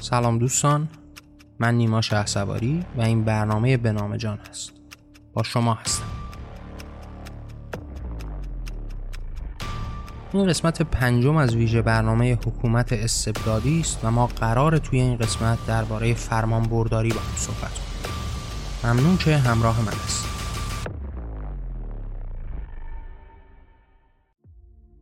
سلام دوستان من نیما شهسواری و این برنامه به نام جان است با شما هستم. این قسمت پنجم از ویژه برنامه حکومت استبدادی است و ما قرار توی این قسمت درباره فرمان برداری با هم صحبت کنیم. ممنون که همراه من هستید.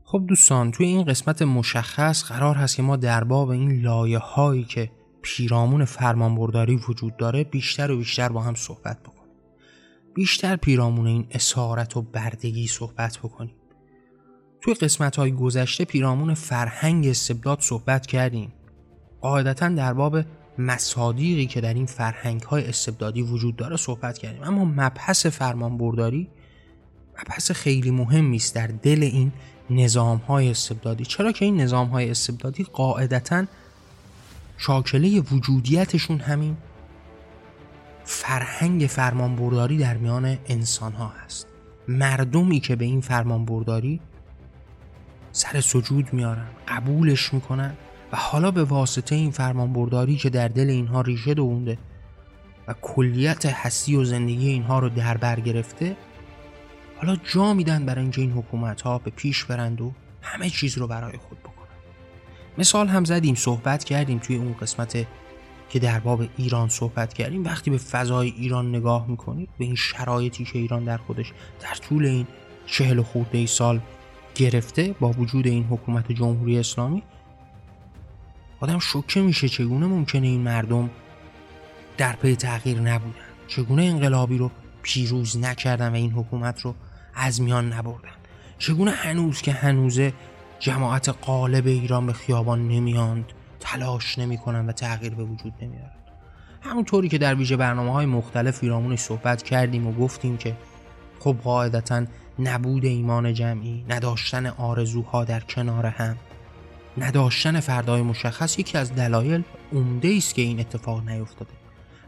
خب دوستان توی این قسمت مشخص قرار هست که ما در باب این لایه هایی که پیرامون فرمانبرداری وجود داره بیشتر و بیشتر با هم صحبت بکنیم. بیشتر پیرامون این اسارت و بردگی صحبت بکنیم. توی قسمت های گذشته پیرامون فرهنگ استبداد صحبت کردیم. قاعدتا در باب مصادیقی که در این فرهنگ های استبدادی وجود داره صحبت کردیم. اما مبحث فرمانبرداری مبحث خیلی مهمی است در دل این نظام های استبدادی. چرا که این نظام های استبدادی قاعدتا شاکله وجودیتشون همین فرهنگ فرمانبرداری در میان انسان ها هست. مردمی که به این فرمانبرداری سر سجود میارن قبولش می‌کنن و حالا به واسطه این فرمانبرداری که در دل اینها ریشه دوونده و کلیت هستی و زندگی اینها رو در بر گرفته حالا جا میدن برای اینکه این حکومت ها به پیش برند و همه چیز رو برای خود بکنن. مثال هم زدیم صحبت کردیم توی اون قسمت که در باب ایران صحبت کردیم. وقتی به فضای ایران نگاه می‌کنید به این شرایطی که ایران در خودش در طول این چهل خورده ای سال گرفته با وجود این حکومت جمهوری اسلامی آدم شوکه میشه چگونه ممکنه این مردم در پی تغییر نبودن؟ چگونه انقلابی رو پیروز نکردن و این حکومت رو از میان نبردن. چگونه هنوز که هنوزه جماعت قالب ایران به خیابان نمیاند تلاش نمی‌کنن و تغییر به وجود نمیارن همونطوری که در ویژه برنامه های مختلف ایرامونش صحبت کردیم و گفتیم که خب قاعدتا نبود ایمان جمعی نداشتن آرزوها در کنار هم نداشتن فردای مشخص یکی از دلایل عمده است که این اتفاق نیفتاده.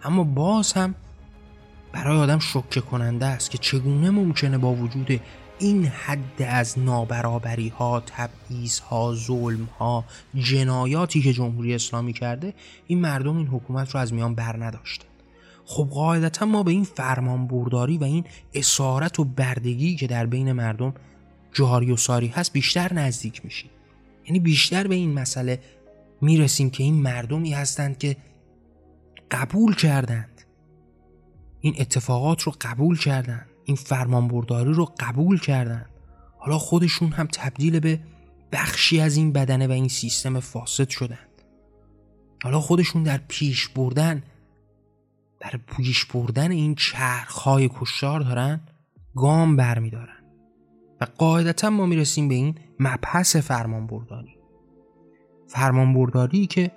اما باز هم برای آدم شکه کننده است که چگونه ممکنه با وجود این حد از نابرابری ها تبعیض ها ظلم ها جنایاتی که جمهوری اسلامی کرده این مردم این حکومت رو از میان بر نداشته. خب قاعدتا ما به این فرمان برداری و این اسارت و بردگی که در بین مردم جاری و ساری هست بیشتر نزدیک میشیم. یعنی بیشتر به این مسئله می‌رسیم که این مردمی هستند که قبول کردند. این اتفاقات رو قبول کردند این فرمانبرداری رو قبول کردند حالا خودشون هم تبدیل به بخشی از این بدنه و این سیستم فاسد شدند حالا خودشون در پیش بردن در پیش بردن این چرخهای کشتار دارن گام برمیدارن. و قاعدتا ما می‌رسیم به این مبحث فرمانبرداری. فرمانبرداری که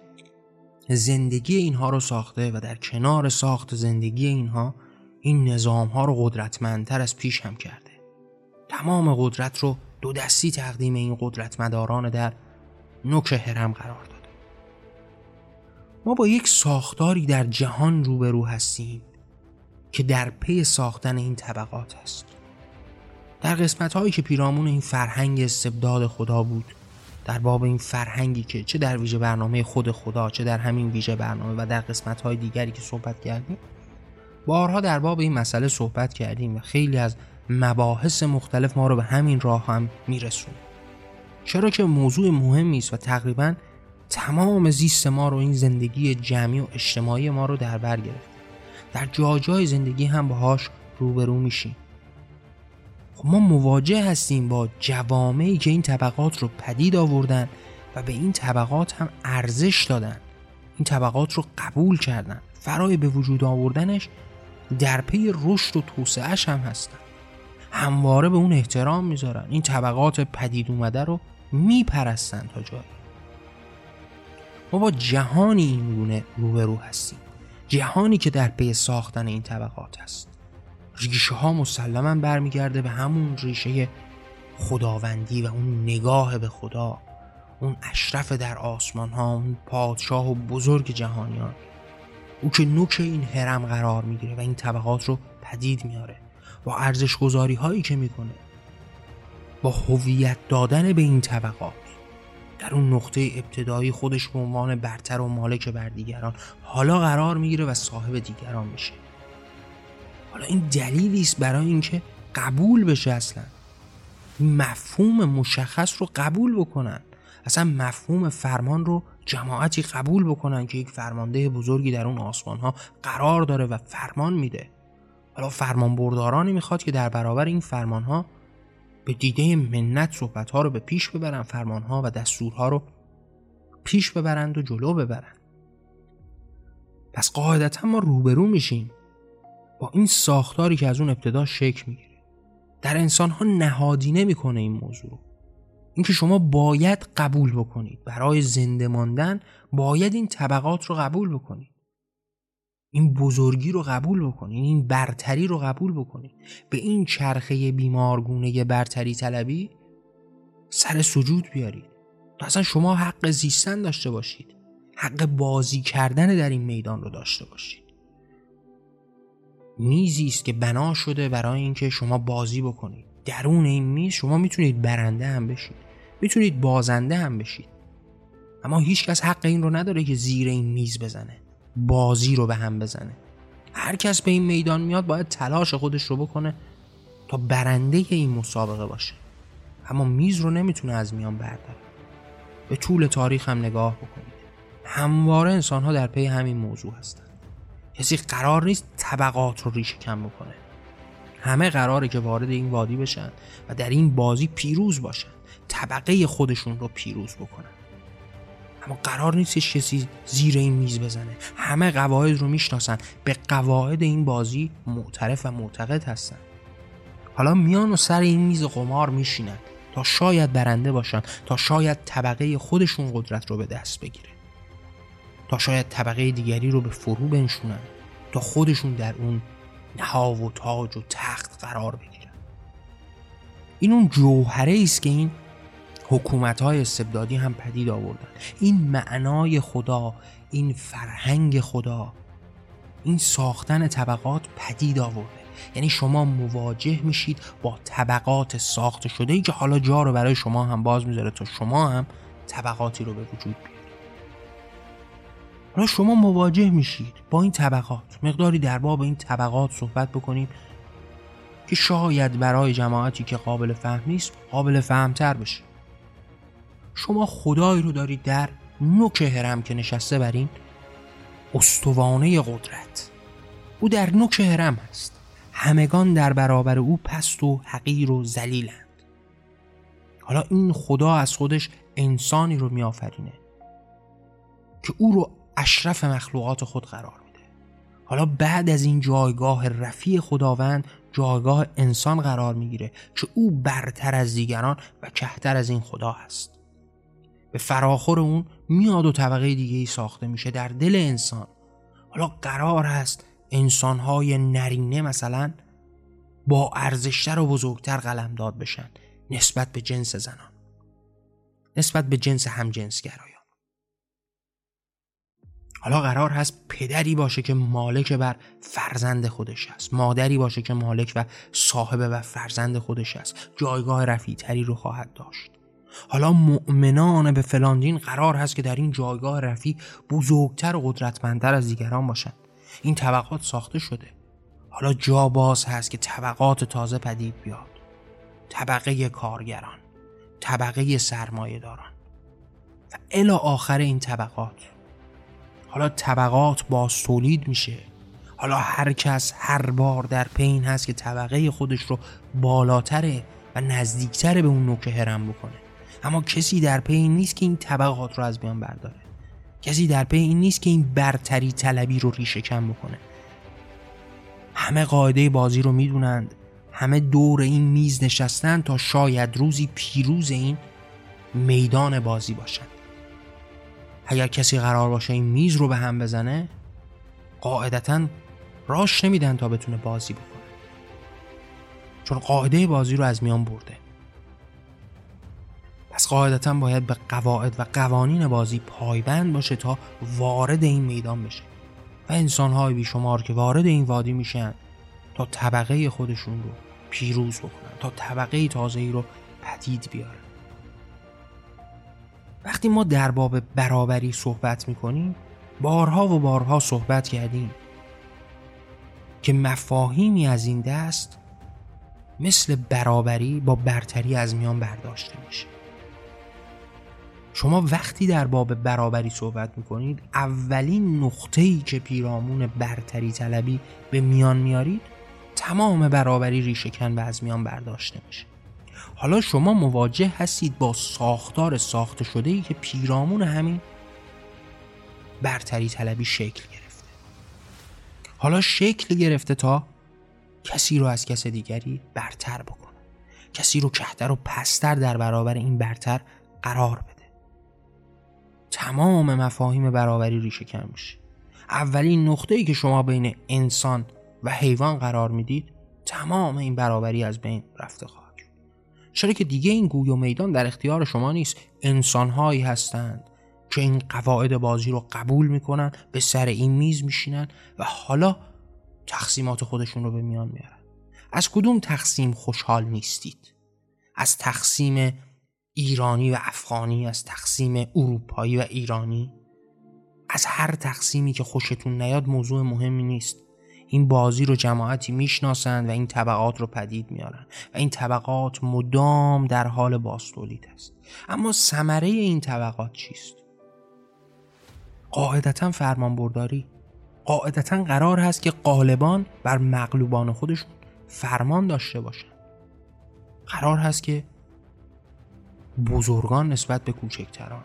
زندگی اینها رو ساخته و در کنار ساخت زندگی اینها این نظام ها رو قدرتمندتر از پیش هم کرده. تمام قدرت رو دو دستی تقدیم این قدرتمداران در نوک هرم قرار داده. ما با یک ساختاری در جهان روبرو هستیم که در پی ساختن این طبقات است در قسمت هایی که پیرامون این فرهنگ استبداد خدا بود در باب این فرهنگی که چه در ویژه برنامه خود خدا چه در همین ویژه برنامه و در قسمت های دیگری که صحبت کردیم بارها در باب این مسئله صحبت کردیم و خیلی از مباحث مختلف ما رو به همین راه هم میرسون چرا که موضوع مهمی است و تقریبا تمام زیست ما رو این زندگی جمعی و اجتماعی ما رو در بر گرفت در جاجای زندگی هم باهاش روبرو میشیم. ما مواجه هستیم با جوامعی که این طبقات رو پدید آوردن و به این طبقات هم ارزش دادن. این طبقات رو قبول کردن. فرای به وجود آوردنش در پی رشد و توسعهش هم هستن. همواره به اون احترام می‌ذارن. این طبقات پدید اومده رو میپرستن تا جایی. ما با جهانی این گونه روبرو هستیم. جهانی که در پی ساختن این طبقات هست. ریشه ها مسلما برمیگرده به همون ریشه خداوندی و اون نگاه به خدا اون اشرف در آسمان ها اون پادشاه و بزرگ جهانیان. او که نوک این هرم قرار می‌گیره و این طبقات رو پدید میاره با ارزش گذاری هایی که می‌کنه با هویت دادن به این طبقات. در اون نقطه ابتدایی خودش به عنوان برتر و مالک بر دیگران حالا قرار می‌گیره و صاحب دیگران میشه حالا این دلیلی است برای اینکه قبول بشه اصلا. مفهوم مشخص رو قبول بکنن. اصلا مفهوم فرمان رو جماعتی قبول بکنن که یک فرمانده بزرگی در اون آسمان ها قرار داره و فرمان میده. حالا فرمان بردارانی می‌خواد که در برابر این فرمان ها به دیده منت صحبت ها رو به پیش ببرن فرمان ها و دستورها رو پیش ببرند و جلو ببرند. پس قاعدتا ما روبرو میشیم. با این ساختاری که از اون ابتدا شکل می‌گیره. در انسان ها نهادینه می‌کنه این موضوع. اینکه شما باید قبول بکنید. برای زنده ماندن باید این طبقات رو قبول بکنید. این بزرگی رو قبول بکنید. این برتری رو قبول بکنید. به این چرخه بیمارگونه برتری طلبی سر سجود بیارید. تا اصلا شما حق زیستن داشته باشید. حق بازی کردن در این میدان رو داشته باشید. میزی است که بنا شده برای اینکه شما بازی بکنید. درون این میز شما می‌تونید برنده هم بشید. می‌تونید بازنده هم بشید. اما هیچکس حق این رو نداره که زیر این میز بزنه. بازی رو به هم بزنه. هر کس به این میدان میاد باید تلاش خودش رو بکنه تا برنده این مسابقه باشه. اما میز رو نمی‌تونه از میان برداره. به طول تاریخ هم نگاه بکنید. همواره انسان ها در پی همین موضوع هستن کسی قرار نیست طبقات رو ریشه کم بکنه. همه قراره که وارد این وادی بشن و در این بازی پیروز باشن. طبقه خودشون رو پیروز بکنن. اما قرار نیست کسی زیر این میز بزنه. همه قواعد رو می‌شناسن. به قواعد این بازی معترف و معتقد هستن. حالا میان و سر این میز قمار میشینن تا شاید برنده باشن تا شاید طبقه خودشون قدرت رو به دست بگیره. تا شاید طبقه دیگری رو به فرو بنشونن تا خودشون در اون نها و تاج و تخت قرار بگیرن. این اون جوهره است که این حکومت های استبدادی هم پدید آوردن. این معنای خدا این فرهنگ خدا این ساختن طبقات پدید آورده. یعنی شما مواجه میشید با طبقات ساخته شده ای که حالا جا رو برای شما هم باز می‌ذاره تا شما هم طبقاتی رو به وجود حالا شما مواجه میشید با این طبقات. مقداری در باب این طبقات صحبت بکنیم که شاید برای جماعتی که قابل فهم نیست قابل فهمتر بشه. شما خدایی رو دارید در نوک هرم که نشسته بر این استوانه قدرت. او در نوک هرم هست. همگان در برابر او پست و حقیر و زلیلند حالا این خدا از خودش انسانی رو میآفرینه که او رو اشرف مخلوقات خود قرار میده. حالا بعد از این جایگاه رفیع خداوند جایگاه انسان قرار می‌گیره که او برتر از دیگران و کهتر از این خدا هست. به فراخور اون میاد و طبقه دیگه ای ساخته میشه در دل انسان. حالا قرار هست انسانهای نرینه مثلا با ارزشتر و بزرگتر قلمداد بشن نسبت به جنس زنان. نسبت به جنس همجنسگرایان. حالا قرار هست پدری باشه که مالک بر فرزند خودش است مادری باشه که مالک و صاحب و فرزند خودش است جایگاه رفیعتری رو خواهد داشت. حالا مؤمنان به فلاندین قرار هست که در این جایگاه رفی بزرگتر و قدرتمندتر از دیگران باشند این طبقات ساخته شده. حالا جا باز هست که طبقات تازه پدید بیاد. طبقه کارگران طبقه سرمایه داران و الا آخر این طبقات حالا طبقات باز تولید میشه. حالا هر کس هر بار در پین هست که طبقه خودش رو بالاتره و نزدیکتر به اون نوک هرم بکنه. اما کسی در پی این نیست که این طبقات رو از میان برداره. کسی در پی این نیست که این برتری طلبی رو ریشه کم بکنه. همه قاعده بازی رو می‌دونند. همه دور این میز نشستن تا شاید روزی پیروز این میدان بازی باشند اگر کسی قرار باشه این میز رو به هم بزنه قاعدتا راش نمیدن تا بتونه بازی بکنه. چون قاعده بازی رو از میان برده. پس قاعدتا باید به قواعد و قوانین بازی پایبند باشه تا وارد این میدان بشه. و انسانهای بیشمار که وارد این وادی میشن تا طبقه خودشون رو پیروز بکنن تا طبقه تازه‌ای رو پدید بیارن. وقتی ما در باب برابری صحبت می‌کنیم بارها و بارها صحبت کردیم که مفاهیمی از این دست مثل برابری با برتری از میان برداشته میشه. شما وقتی در باب برابری صحبت می‌کنید اولین نقطه ای که پیرامون برتری طلبی به میان میارید تمام برابری ریشهکن و از میان برداشته میشه. حالا شما مواجه هستید با ساختار ساخته شده ای که پیرامون همین برتری طلبی شکل گرفته. حالا شکل گرفته تا کسی رو از کس دیگری برتر بکنه. کسی رو کهتر و پستر در برابر این برتر قرار بده. تمام مفاهیم برابری ریشه کن میشه. اولین نقطه ای که شما بین انسان و حیوان قرار می‌دید تمام این برابری از بین رفته خواهد. چرا که دیگه این گوی و میدان در اختیار شما نیست. انسانهایی هستند که این قواعد بازی رو قبول می‌کنن به سر این میز میشینن و حالا تقسیمات خودشون رو به میان میارن. از کدوم تقسیم خوشحال نیستید؟ از تقسیم ایرانی و افغانی از تقسیم اروپایی و ایرانی؟ از هر تقسیمی که خوشتون نیاد موضوع مهمی نیست. این بازی رو جماعتی می‌شناسند و این طبقات رو پدید میارن و این طبقات مدام در حال باستولید است. اما ثمره این طبقات چیست؟ قاعدتا فرمان برداری قاعدتا قرار هست که قالبان بر مغلوبان خودشون فرمان داشته باشن قرار هست که بزرگان نسبت به کوچکتران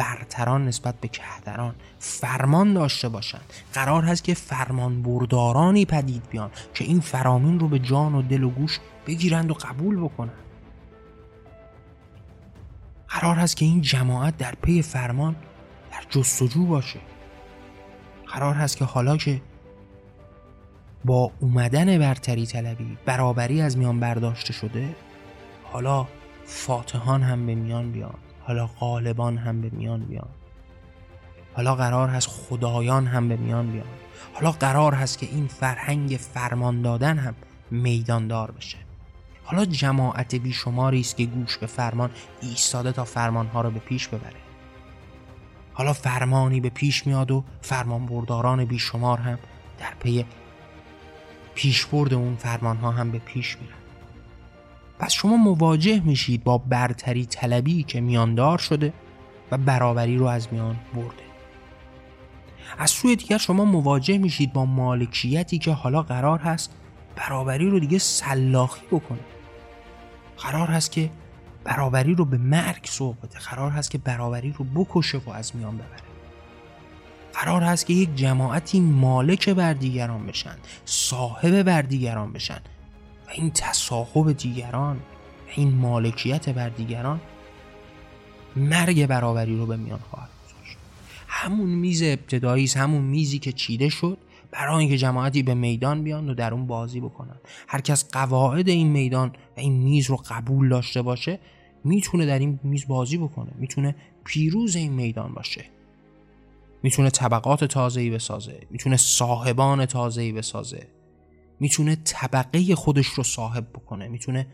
برتران نسبت به کهتران فرمان داشته باشند. قرار هست که فرمان بردارانی پدید بیان که این فرامین رو به جان و دل و گوش بگیرند و قبول بکنند. قرار هست که این جماعت در پی فرمان در جستجو باشه. قرار هست که حالا که با اومدن برتری طلبی برابری از میان برداشته شده حالا فاتحان هم به میان بیان. حالا غالبان هم به میان بیان. حالا قرار هست خدایان هم به میان بیان. حالا قرار هست که این فرهنگ فرمان دادن هم میداندار بشه. حالا جماعت بیشماری است که گوش به فرمان ایستاده تا فرمانها رو به پیش ببره. حالا فرمانی به پیش میاد و فرمان برداران بیشمار هم در پی پیشبرد اون فرمانها هم به پیش میرن. پس شما مواجه میشید با برتری طلبی که میاندار شده و برابری رو از میان برده. از سوی دیگر شما مواجه میشید با مالکیتی که حالا قرار هست برابری رو دیگه سلاخی بکنه. قرار هست که برابری رو به مرگ سوق بده. قرار هست که برابری رو بکشه و از میان ببره. قرار هست که یک جماعتی مالک بر دیگران بشن صاحب بر دیگران بشن. این تصاحب دیگران و این مالکیت بر دیگران مرگ برابری رو به میان خواهد گذاشت. همون میز ابتدایی همون میزی که چیده شد برای اینکه جماعتی به میدان بیان و در اون بازی بکنن. هر کس قواعد این میدان و این میز رو قبول داشته باشه می‌تونه در این میز بازی بکنه. می‌تونه پیروز این میدان باشه. می‌تونه طبقات تازه‌ای بسازه. می‌تونه صاحبان تازه‌ای بسازه. می‌تونه طبقه خودش رو صاحب بکنه می‌تونه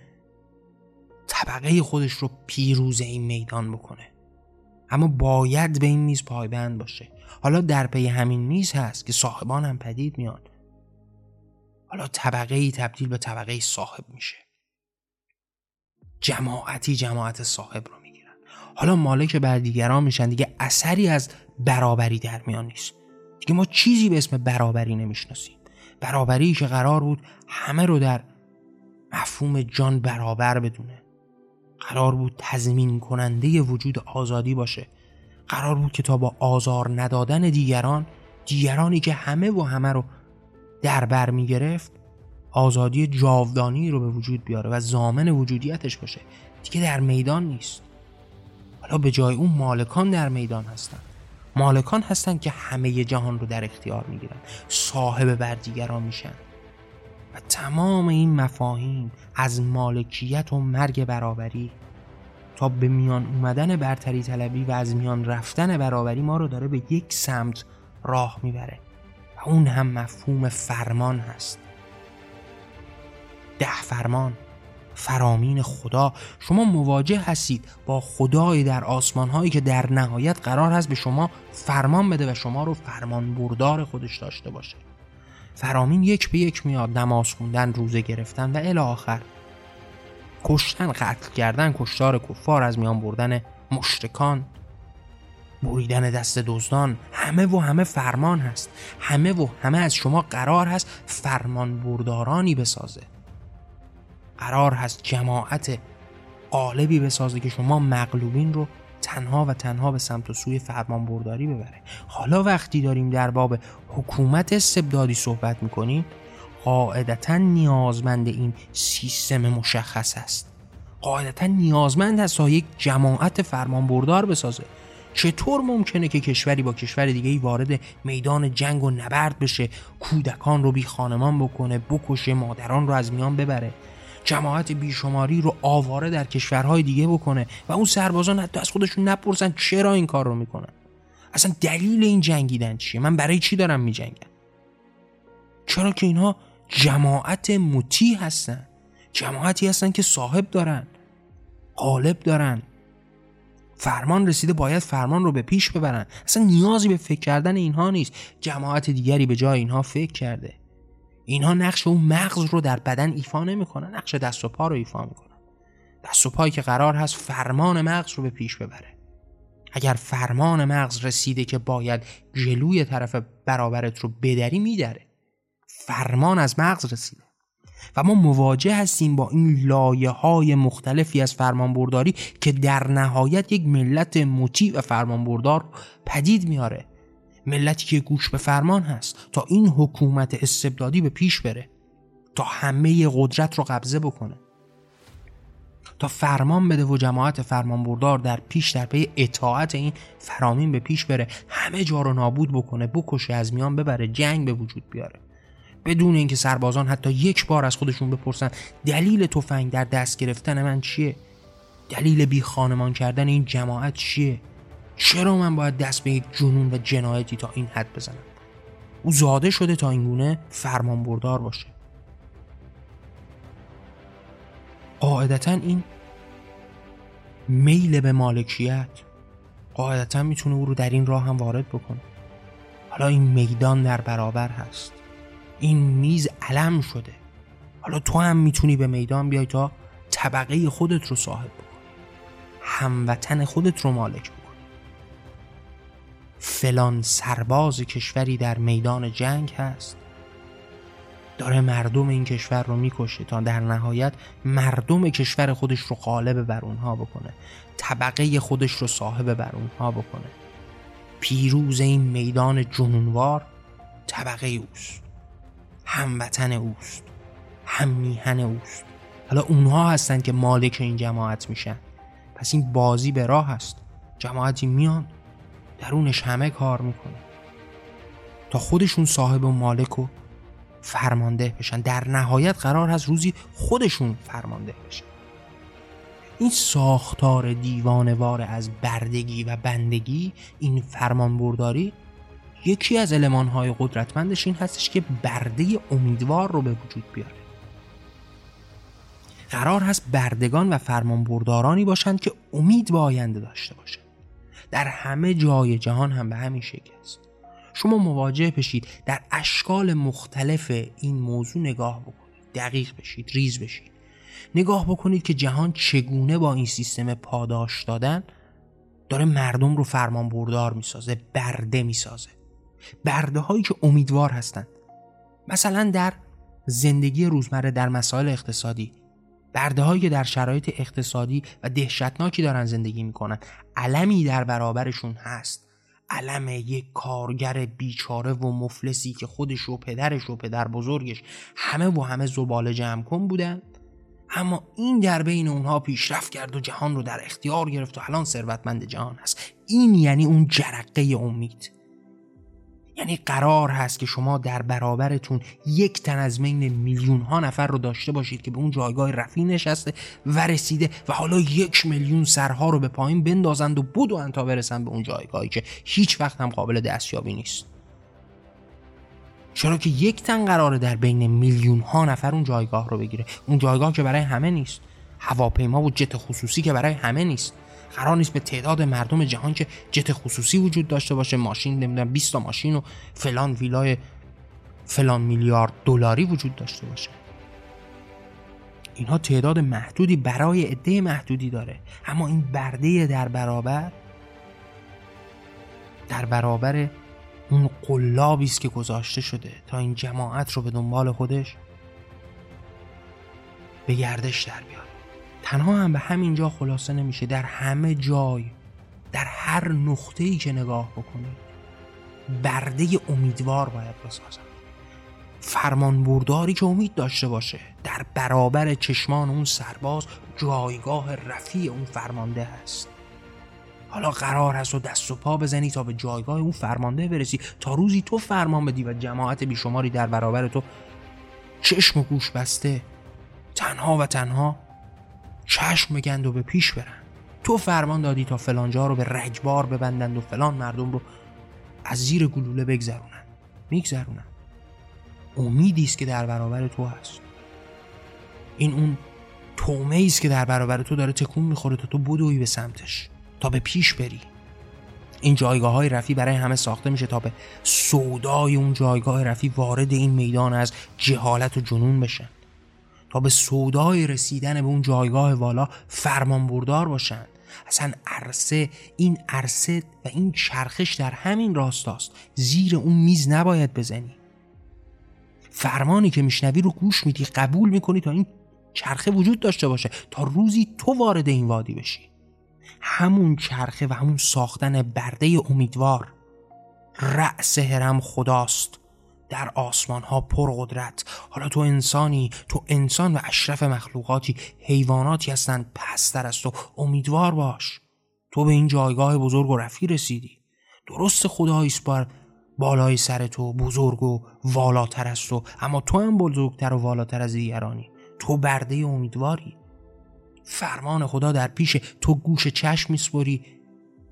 طبقه خودش رو پیروز این میدان بکنه. اما باید به این میز پایبند باشه. حالا در پی همین میز هست که صاحبان هم پدید میان. حالا طبقه ای تبدیل به طبقه صاحب میشه. جماعتی جماعت صاحب رو می‌گیرن. حالا مالک بر دیگران میشن دیگه اثری از برابری در میان نیست. دیگه ما چیزی به اسم برابری نمی‌شناسیم. برابری که قرار بود همه رو در مفهوم جان برابر بدونه. قرار بود تضمین کننده وجود آزادی باشه. قرار بود که تا با آزار ندادن دیگران دیگرانی که همه و همه رو در بر می گرفت آزادی جاودانی رو به وجود بیاره و زامن وجودیتش باشه. دیگه در میدان نیست. حالا به جای اون مالکان در میدان هستن. مالکان هستند که همه جهان رو در اختیار می‌گیرن. صاحب بر دیگران میشن. و تمام این مفاهیم از مالکیت و مرگ برابری تا به میان اومدن برتری طلبی و از میان رفتن برابری ما رو داره به یک سمت راه می‌بره. و اون هم مفهوم فرمان هست. ده فرمان. فرامین خدا. شما مواجه هستید با خدای در آسمان هایی که در نهایت قرار هست به شما فرمان بده و شما رو فرمان بردار خودش داشته باشه. فرامین یک به یک میاد نماز خوندن روزه گرفتن و الی آخر. کشتن قتل کردن کشتار کفار از میان بردن مشتکان بریدن دست دزدان. همه و همه فرمان هست. همه و همه از شما قرار هست فرمان بردارانی بسازه. قرار هست جماعت قالبی بسازه که شما مغلوبین رو تنها و تنها به سمت و سوی فرمان برداری ببره. حالا وقتی داریم در باب حکومت استبدادی صحبت می‌کنیم قاعدتا نیازمند این سیستم مشخص است. قاعدتا نیازمند است تا یک جماعت فرمان بردار بسازه. چطور ممکنه که کشوری با کشور دیگه وارد میدان جنگ و نبرد بشه کودکان رو بی خانمان بکنه بکشه مادران رو از میان ببره؟ جماعت بیشماری رو آواره در کشورهای دیگه بکنه و اون سربازان حتی از خودشون نپرسن چرا این کار رو می‌کنن. اصلا دلیل این جنگیدن چیه؟ من برای چی دارم میجنگم؟ چرا که اینها جماعت مطیع هستن. جماعتی هستن که صاحب دارن غالب دارن. فرمان رسیده باید فرمان رو به پیش ببرن. اصلا نیازی به فکر کردن اینها نیست. جماعت دیگری به جای اینها فکر کرده. اینها نقش اون مغز رو در بدن ایفا نمی‌کنن. نقش دست و پا رو ایفا می‌کنن. دست و پایی که قرار هست فرمان مغز رو به پیش ببره. اگر فرمان مغز رسیده که باید جلوی طرف برابرت رو بدری میدره. فرمان از مغز رسیده. و ما مواجه هستیم با این لایه های مختلفی از فرمانبرداری که در نهایت یک ملت مطیع و فرمانبردار پدید میاره ملتی که گوش به فرمان هست تا این حکومت استبدادی به پیش بره تا همه قدرت رو قبضه بکنه. تا فرمان بده و جماعت فرمانبردار در پیش در پی اطاعت این فرامین به پیش بره همه جا رو نابود بکنه بکشه از میان ببره جنگ به وجود بیاره. بدون اینکه سربازان حتی یک بار از خودشون بپرسن دلیل تفنگ در دست گرفتن من چیه؟ دلیل بی خانمان کردن این جماعت چیه؟ چرا من باید دست به یک جنون و جنایتی تا این حد بزنم؟ او زاده شده تا اینگونه فرمان بردار باشه. قاعدتا این میل به مالکیت قاعدتا می‌تونه او رو در این راه هم وارد بکنه. حالا این میدان در برابر هست. این میز علم شده. حالا تو هم می‌تونی به میدان بیای تا طبقه خودت رو صاحب بکنی. هموطن خودت رو مالک بکنی فلان سرباز کشوری در میدان جنگ هست. داره مردم این کشور رو می‌کشه تا در نهایت مردم کشور خودش رو غالب بر اونها بکنه. طبقه خودش رو صاحب بر اونها بکنه. پیروز این میدان جنونوار طبقه اوست. هموطن اوست. هم میهن اوست. حالا اونها هستن که مالک این جماعت میشن. پس این بازی به راه هست. جماعتی میان درونش همه کار می‌کنه. تا خودشون صاحب و مالک و فرمانده بشن. در نهایت قرار هست روزی خودشون فرمانده بشن. این ساختار دیوانوار از بردگی و بندگی این فرمانبرداری یکی از های قدرتمندش این هستش که برده امیدوار رو به وجود بیاره. قرار هست بردگان و فرمانبردارانی باشند که امید به آینده داشته باشند. در همه جای جهان هم به همین شکل است. شما مواجه بشید در اشکال مختلف این موضوع نگاه بکنید. دقیق بشید ریز بشید. نگاه بکنید که جهان چگونه با این سیستم پاداش دادن داره مردم رو فرمان بردار می‌سازه برده می‌سازه. برده هایی که امیدوار هستند. مثلا در زندگی روزمره در مسائل اقتصادی برده هایی که در شرایط اقتصادی و دهشتناکی دارن زندگی می‌کنن علمی در برابرشون هست. علم یک کارگر بیچاره و مفلسی که خودش و پدرش و پدر بزرگش همه و همه زباله جمع کن بودن. اما این در بین اونها پیشرفت کرد و جهان رو در اختیار گرفت و الان ثروتمند جهان هست. این یعنی اون جرقه امید. یعنی قرار هست که شما در برابرتون یک تن از بین میلیون ها نفر رو داشته باشید که به اون جایگاه رفی نشسته و رسیده و حالا یک میلیون سرها رو به پایین بندازند و بدون تا برسن به اون جایگاهی که هیچ وقت هم قابل دستیابی نیست. چرا که یک تن قراره در بین میلیون ها نفر اون جایگاه رو بگیره؟ اون جایگاه که برای همه نیست. هواپیما و جت خصوصی که برای همه نیست. قرار نیست به تعداد مردم جهان که جت خصوصی وجود داشته باشه ماشین نمی‌دونم 20 تا ماشین و فلان ویلای فلان میلیارد دلاری وجود داشته باشه. اینها تعداد محدودی برای عده محدودی داره. اما این برده در برابر در برابر اون قلابی است که گذاشته شده تا این جماعت رو به دنبال خودش به گردش در بیاره. تنها هم به همین جا خلاصه نمیشه. در همه جای در هر نقطه ای که نگاه بکنید برده امیدوار باید بسازن فرمان برداری که امید داشته باشه در برابر چشمان اون سرباز جایگاه رفیع اون فرمانده هست. حالا قرار هست و دست و پا بزنی تا به جایگاه اون فرمانده برسی. تا روزی تو فرمان بدی و جماعت بیشماری در برابر تو چشم و گوش بسته. تنها و تنها چشم بگند و به پیش برن. تو فرمان دادی تا فلانجا رو به رگبار ببندند و فلان مردم رو از زیر گلوله بگذرونن. میگذرونن. امیدی است که در برابر تو هست. این اون تومه است که در برابر تو داره تکون می‌خوره تا تو بدوی به سمتش تا به پیش بری. این جایگاه های رفی برای همه ساخته میشه تا به سودای اون جایگاه رفی وارد این میدان از جهالت و جنون بشن. تا به سودای رسیدن به اون جایگاه والا فرمان بردار باشن اصلا عرصه این عرصه و این چرخش در همین راستاست. زیر اون میز نباید بزنی. فرمانی که میشنوی رو گوش میدی قبول می‌کنی تا این چرخه وجود داشته باشه. تا روزی تو وارد این وادی بشی. همون چرخه و همون ساختن برده امیدوار رأس هرم خداست. در آسمان ها پر قدرت حالا تو انسانی تو انسان و اشرف مخلوقاتی حیواناتی هستند پستر است و امیدوار باش. تو به این جایگاه بزرگ و رفی رسیدی. درست خداییست بر بالای سر تو بزرگ و والاتر است و اما تو هم بزرگتر و والاتر از دیگرانی. تو برده امیدواری. فرمان خدا در پیش تو گوش چشم میسپری.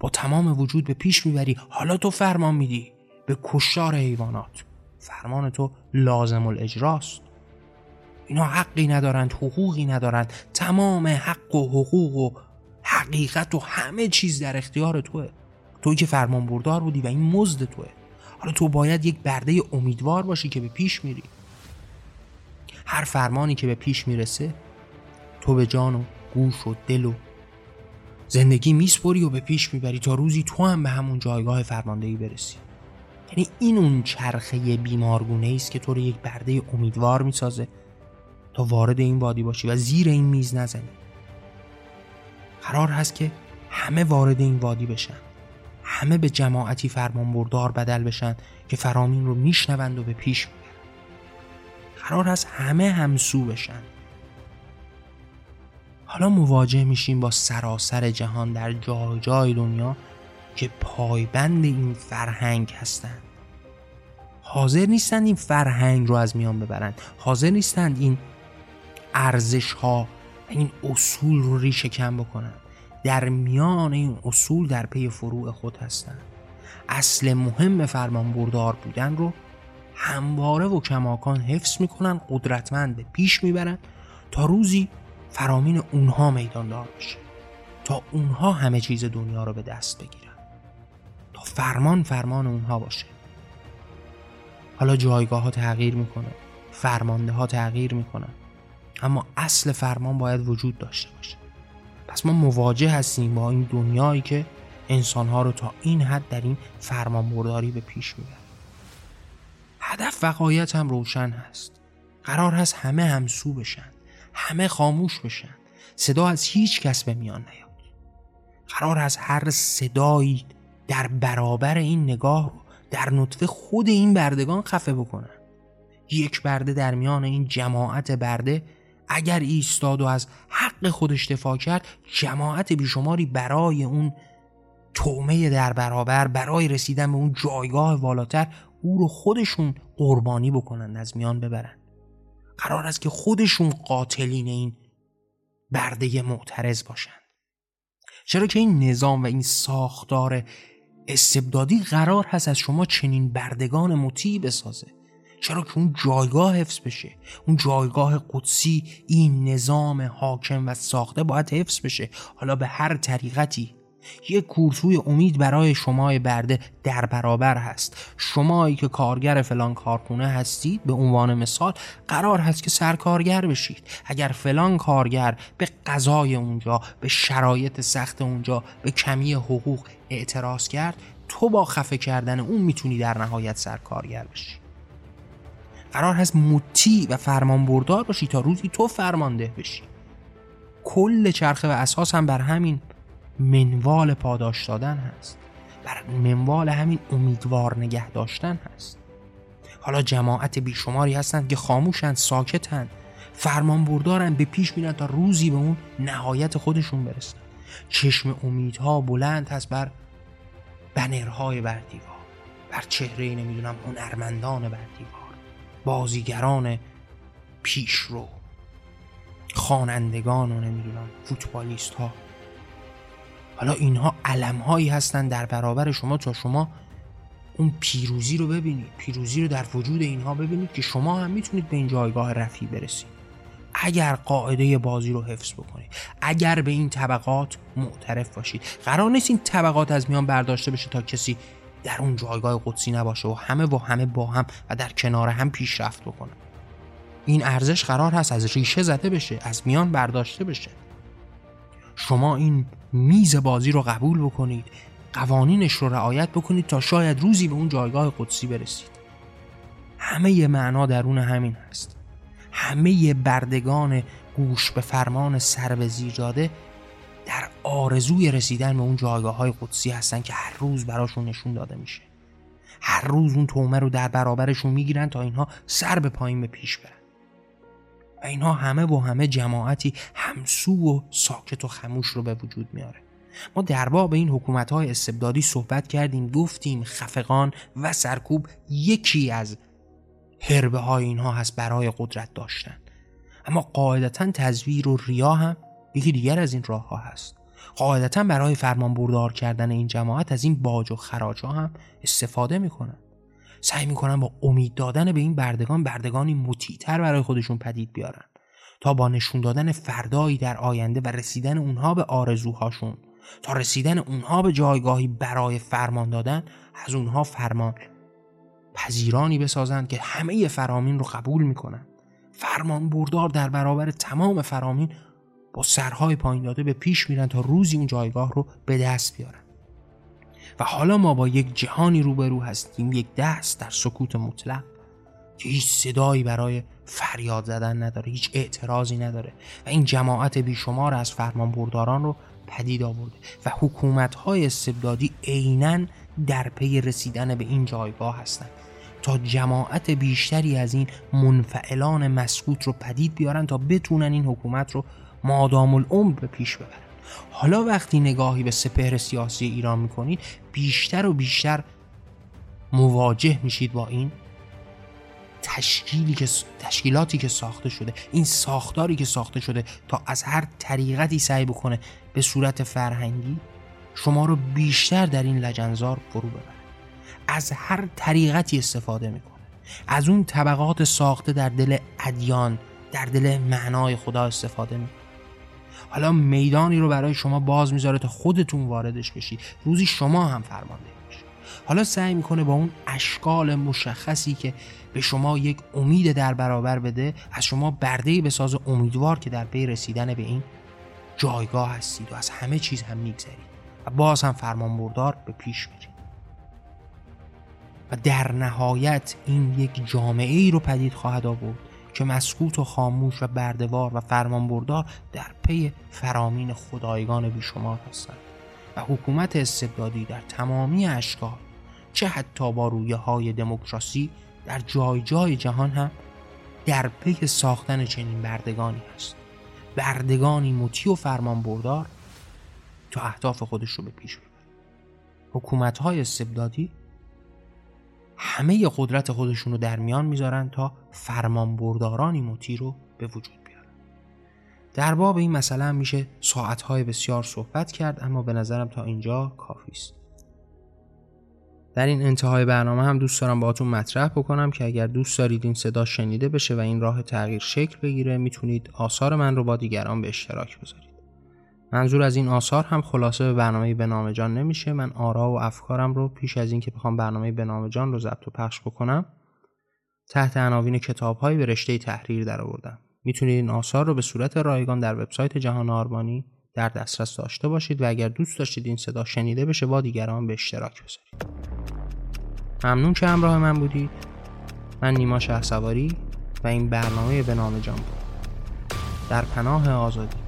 با تمام وجود به پیش می‌بری. حالا تو فرمان میدی. به کشتار حیوانات. فرمان تو لازم الاجراست. اینا حقی ندارند حقوقی ندارند. تمام حق و حقوق و حقیقت و همه چیز در اختیار توه. توی که فرمان بردار بودی و این مزد توه. حالا تو باید یک برده امیدوار باشی که به پیش میری. هر فرمانی که به پیش می‌رسه تو به جان و گوش و دل و زندگی میسپری و به پیش می‌بری تا روزی تو هم به همون جایگاه فرماندهی برسی. یعنی این اون چرخه بیمارگونه است که تو رو یک برده امیدوار می‌سازه تا وارد این وادی باشی و زیر این میز نزنی. قرار هست که همه وارد این وادی بشن. همه به جماعتی فرمان بردار بدل بشن که فرامین رو میشنوند و به پیش می‌برن. قرار هست همه همسو بشن. حالا مواجه میشیم با سراسر جهان در جای جای دنیا که پایبند این فرهنگ هستند حاضر نیستند این فرهنگ رو از میان ببرند. حاضر نیستند این ارزش ها این اصول رو ریشه کم بکنند. در میان این اصول در پی فروع خود هستند. اصل مهم فرمان بردار بودن رو همواره و کماکان حفظ می‌کنن قدرتمند به پیش می‌برن تا روزی فرامین اونها میدان دار بشه. تا اونها همه چیز دنیا رو به دست بگیرن. تا فرمان فرمان اونها باشه. حالا جایگاه ها تغییر می‌کنه فرمانده ها تغییر می‌کنن اما اصل فرمان باید وجود داشته باشه. پس ما مواجه هستیم با این دنیایی که انسانها رو تا این حد در این فرمان برداری به پیش می‌بره. هدف وقایت هم روشن هست. قرار هست همه همسو بشن همه خاموش بشن. صدا از هیچ کس به میان نیاد. قرار از هر صدایی در برابر این نگاه در نطفه خود این بردگان خفه بکنن. یک برده در میان این جماعت برده اگر ایستاد و از حق خودش دفاع کرد جماعت بیشماری برای اون تومه در برابر برای رسیدن به اون جایگاه والاتر او رو خودشون قربانی بکنن از میان ببرن. قرار است که خودشون قاتلین این برده معترض باشند چرا که این نظام و این ساختار استبدادی قرار هست از شما چنین بردگان مطیع بسازه. چرا که اون جایگاه حفظ بشه. اون جایگاه قدسی این نظام حاکم و ساخته باید حفظ بشه. حالا به هر طریقتی یک کورسوی امید برای شما برده در برابر هست. شمایی که کارگر فلان کارخونه هستید به عنوان مثال قرار هست که سرکارگر بشید. اگر فلان کارگر به قضای اونجا به شرایط سخت اونجا به کمی حقوق اعتراض کرد تو با خفه کردن اون می‌تونی در نهایت سرکارگر بشی. قرار هست مطیع و فرمان بردار باشی تا روزی تو فرمانده بشی کل چرخه و اساس هم بر همین منوال پاداش دادن هست. بر منوال همین امیدوار نگه داشتن هست. حالا جماعت بیشماری هستند که خاموشند ساکتند فرمان بردارن به پیش میرن تا روزی به اون نهایت خودشون برسن. چشم امیدها بلند هست بر بنرهای بر بر چهره نمی‌دونم هنرمندان بر بازیگران پیشرو خوانندگان و نمی‌دونم فوتبالیست ها حالا اینها علم هایی هستن در برابر شما تا شما اون پیروزی رو ببینید. پیروزی رو در وجود اینها ببینید که شما هم می‌تونید به این جایگاه رفی برسید. اگر قاعده بازی رو حفظ بکنید. اگر به این طبقات معترف باشید. قرار نیست این طبقات از میان برداشته بشه تا کسی در اون جایگاه قدسی نباشه و همه و همه با هم و در کنار هم پیشرفت بکنن. این ارزش قرار هست از ریشه زده بشه از میان برداشته بشه. شما این میز بازی رو قبول بکنید. قوانینش رو رعایت بکنید تا شاید روزی به اون جایگاه قدسی برسید. همه معنا درون همین هست. همه بردگان گوش به فرمان سر به در آرزوی رسیدن به اون جایگاه های قدسی هستن که هر روز براشون نشون داده میشه. هر روز اون تومه رو در برابرشون می‌گیرن تا اینها سر به پایین به پیش برن. اینها همه با همه جماعتی همسو و ساکت و خموش رو به وجود میاره. ما در باب این حکومت های استبدادی صحبت کردیم گفتیم خفقان و سرکوب یکی از هربه های اینها هست برای قدرت داشتن. اما قاعدتا تزویر و ریا هم یکی دیگر از این راه ها هست. قاعدتا برای فرمان بردار کردن این جماعت از این باج و خراج ها هم استفاده می‌کنن. سعی می‌کنن با امید دادن به این بردگان بردگانی مطیعتر برای خودشون پدید بیارن تا با نشون دادن فردایی در آینده و رسیدن اونها به آرزوهاشون. تا رسیدن اونها به جایگاهی برای فرمان دادن از اونها فرمان پذیرانی بسازند که همه فرامین رو قبول می‌کنن. فرمان بردار در برابر تمام فرامین با سرهای پایین داده به پیش میرن تا روزی اون جایگاه رو به دست بیارن. و حالا ما با یک جهانی روبرو هستیم یک دست در سکوت مطلق که هیچ صدایی برای فریاد زدن نداره هیچ اعتراضی نداره و این جماعت بیشمار از فرمان برداران رو پدید آورده و حکومت های استبدادی عینا در پی رسیدن به این جایگاه هستند تا جماعت بیشتری از این منفعلان مسکوت رو پدید بیارن تا بتونن این حکومت رو مادام العمر به پیش ببرن. حالا وقتی نگاهی به سپهر سیاسی ایران می‌کنید بیشتر و بیشتر مواجه میشید با این تشکیلی که تشکیلاتی که ساخته شده این ساختاری که ساخته شده تا از هر طریقتی سعی بکنه به صورت فرهنگی شما رو بیشتر در این لجنزار فرو ببره. از هر طریقتی استفاده می‌کنه. از اون طبقات ساخته در دل ادیان در دل معنای خدا استفاده می‌کنه. حالا میدانی رو برای شما باز می‌ذاره تا خودتون واردش بشید روزی شما هم فرمانده بشید حالا سعی می‌کنه با اون اشکال مشخصی که به شما یک امید در برابر بده از شما برده به ساز امیدوار که در پی رسیدن به این جایگاه هستید و از همه چیز هم میگذرید و باز هم فرمان بردار به پیش میرید. و در نهایت این یک جامعه ای رو پدید خواهد آورد که مسکوت و خاموش و بردوار و فرمانبردار در پی فرامین خدایگان بیشمار هستند. و حکومت استبدادی در تمامی اشکال چه حتی با رویه های دموکراسی در جای جای جهان هم در پی ساختن چنین بردگانی است بردگانی مطیع و فرمانبردار تا اهداف خودش رو به پیش ببره. حکومت های استبدادی همه قدرت خودشون رو در میان می‌ذارن تا فرمانبردارانی مطیع رو به وجود بیارن. در باب این مسئله هم میشه ساعتهای بسیار صحبت کرد اما به نظرم تا اینجا کافی است. در این انتهای برنامه هم دوست دارم باهاتون مطرح بکنم که اگر دوست دارید این صدا شنیده بشه و این راه تغییر شکل بگیره می‌تونید آثار من رو با دیگران به اشتراک بذارید. منظور از این آثار هم خلاصه به برنامه به نام جان نمیشه. من آرا و افکارم رو پیش از اینکه بخوام برنامه به نام جان رو ضبط و پخش بکنم تحت عناوین کتابهایی به رشته تحریر درآوردم. می‌تونید این آثار رو به صورت رایگان در وبسایت جهان آرمانی در دسترس داشته باشید و اگر دوست داشتید این صدا شنیده بشه با دیگران به اشتراک بذارید. ممنون که همراه من بودید. من نیما شهسواری و این برنامه به نام جان بود. در پناه آزادی.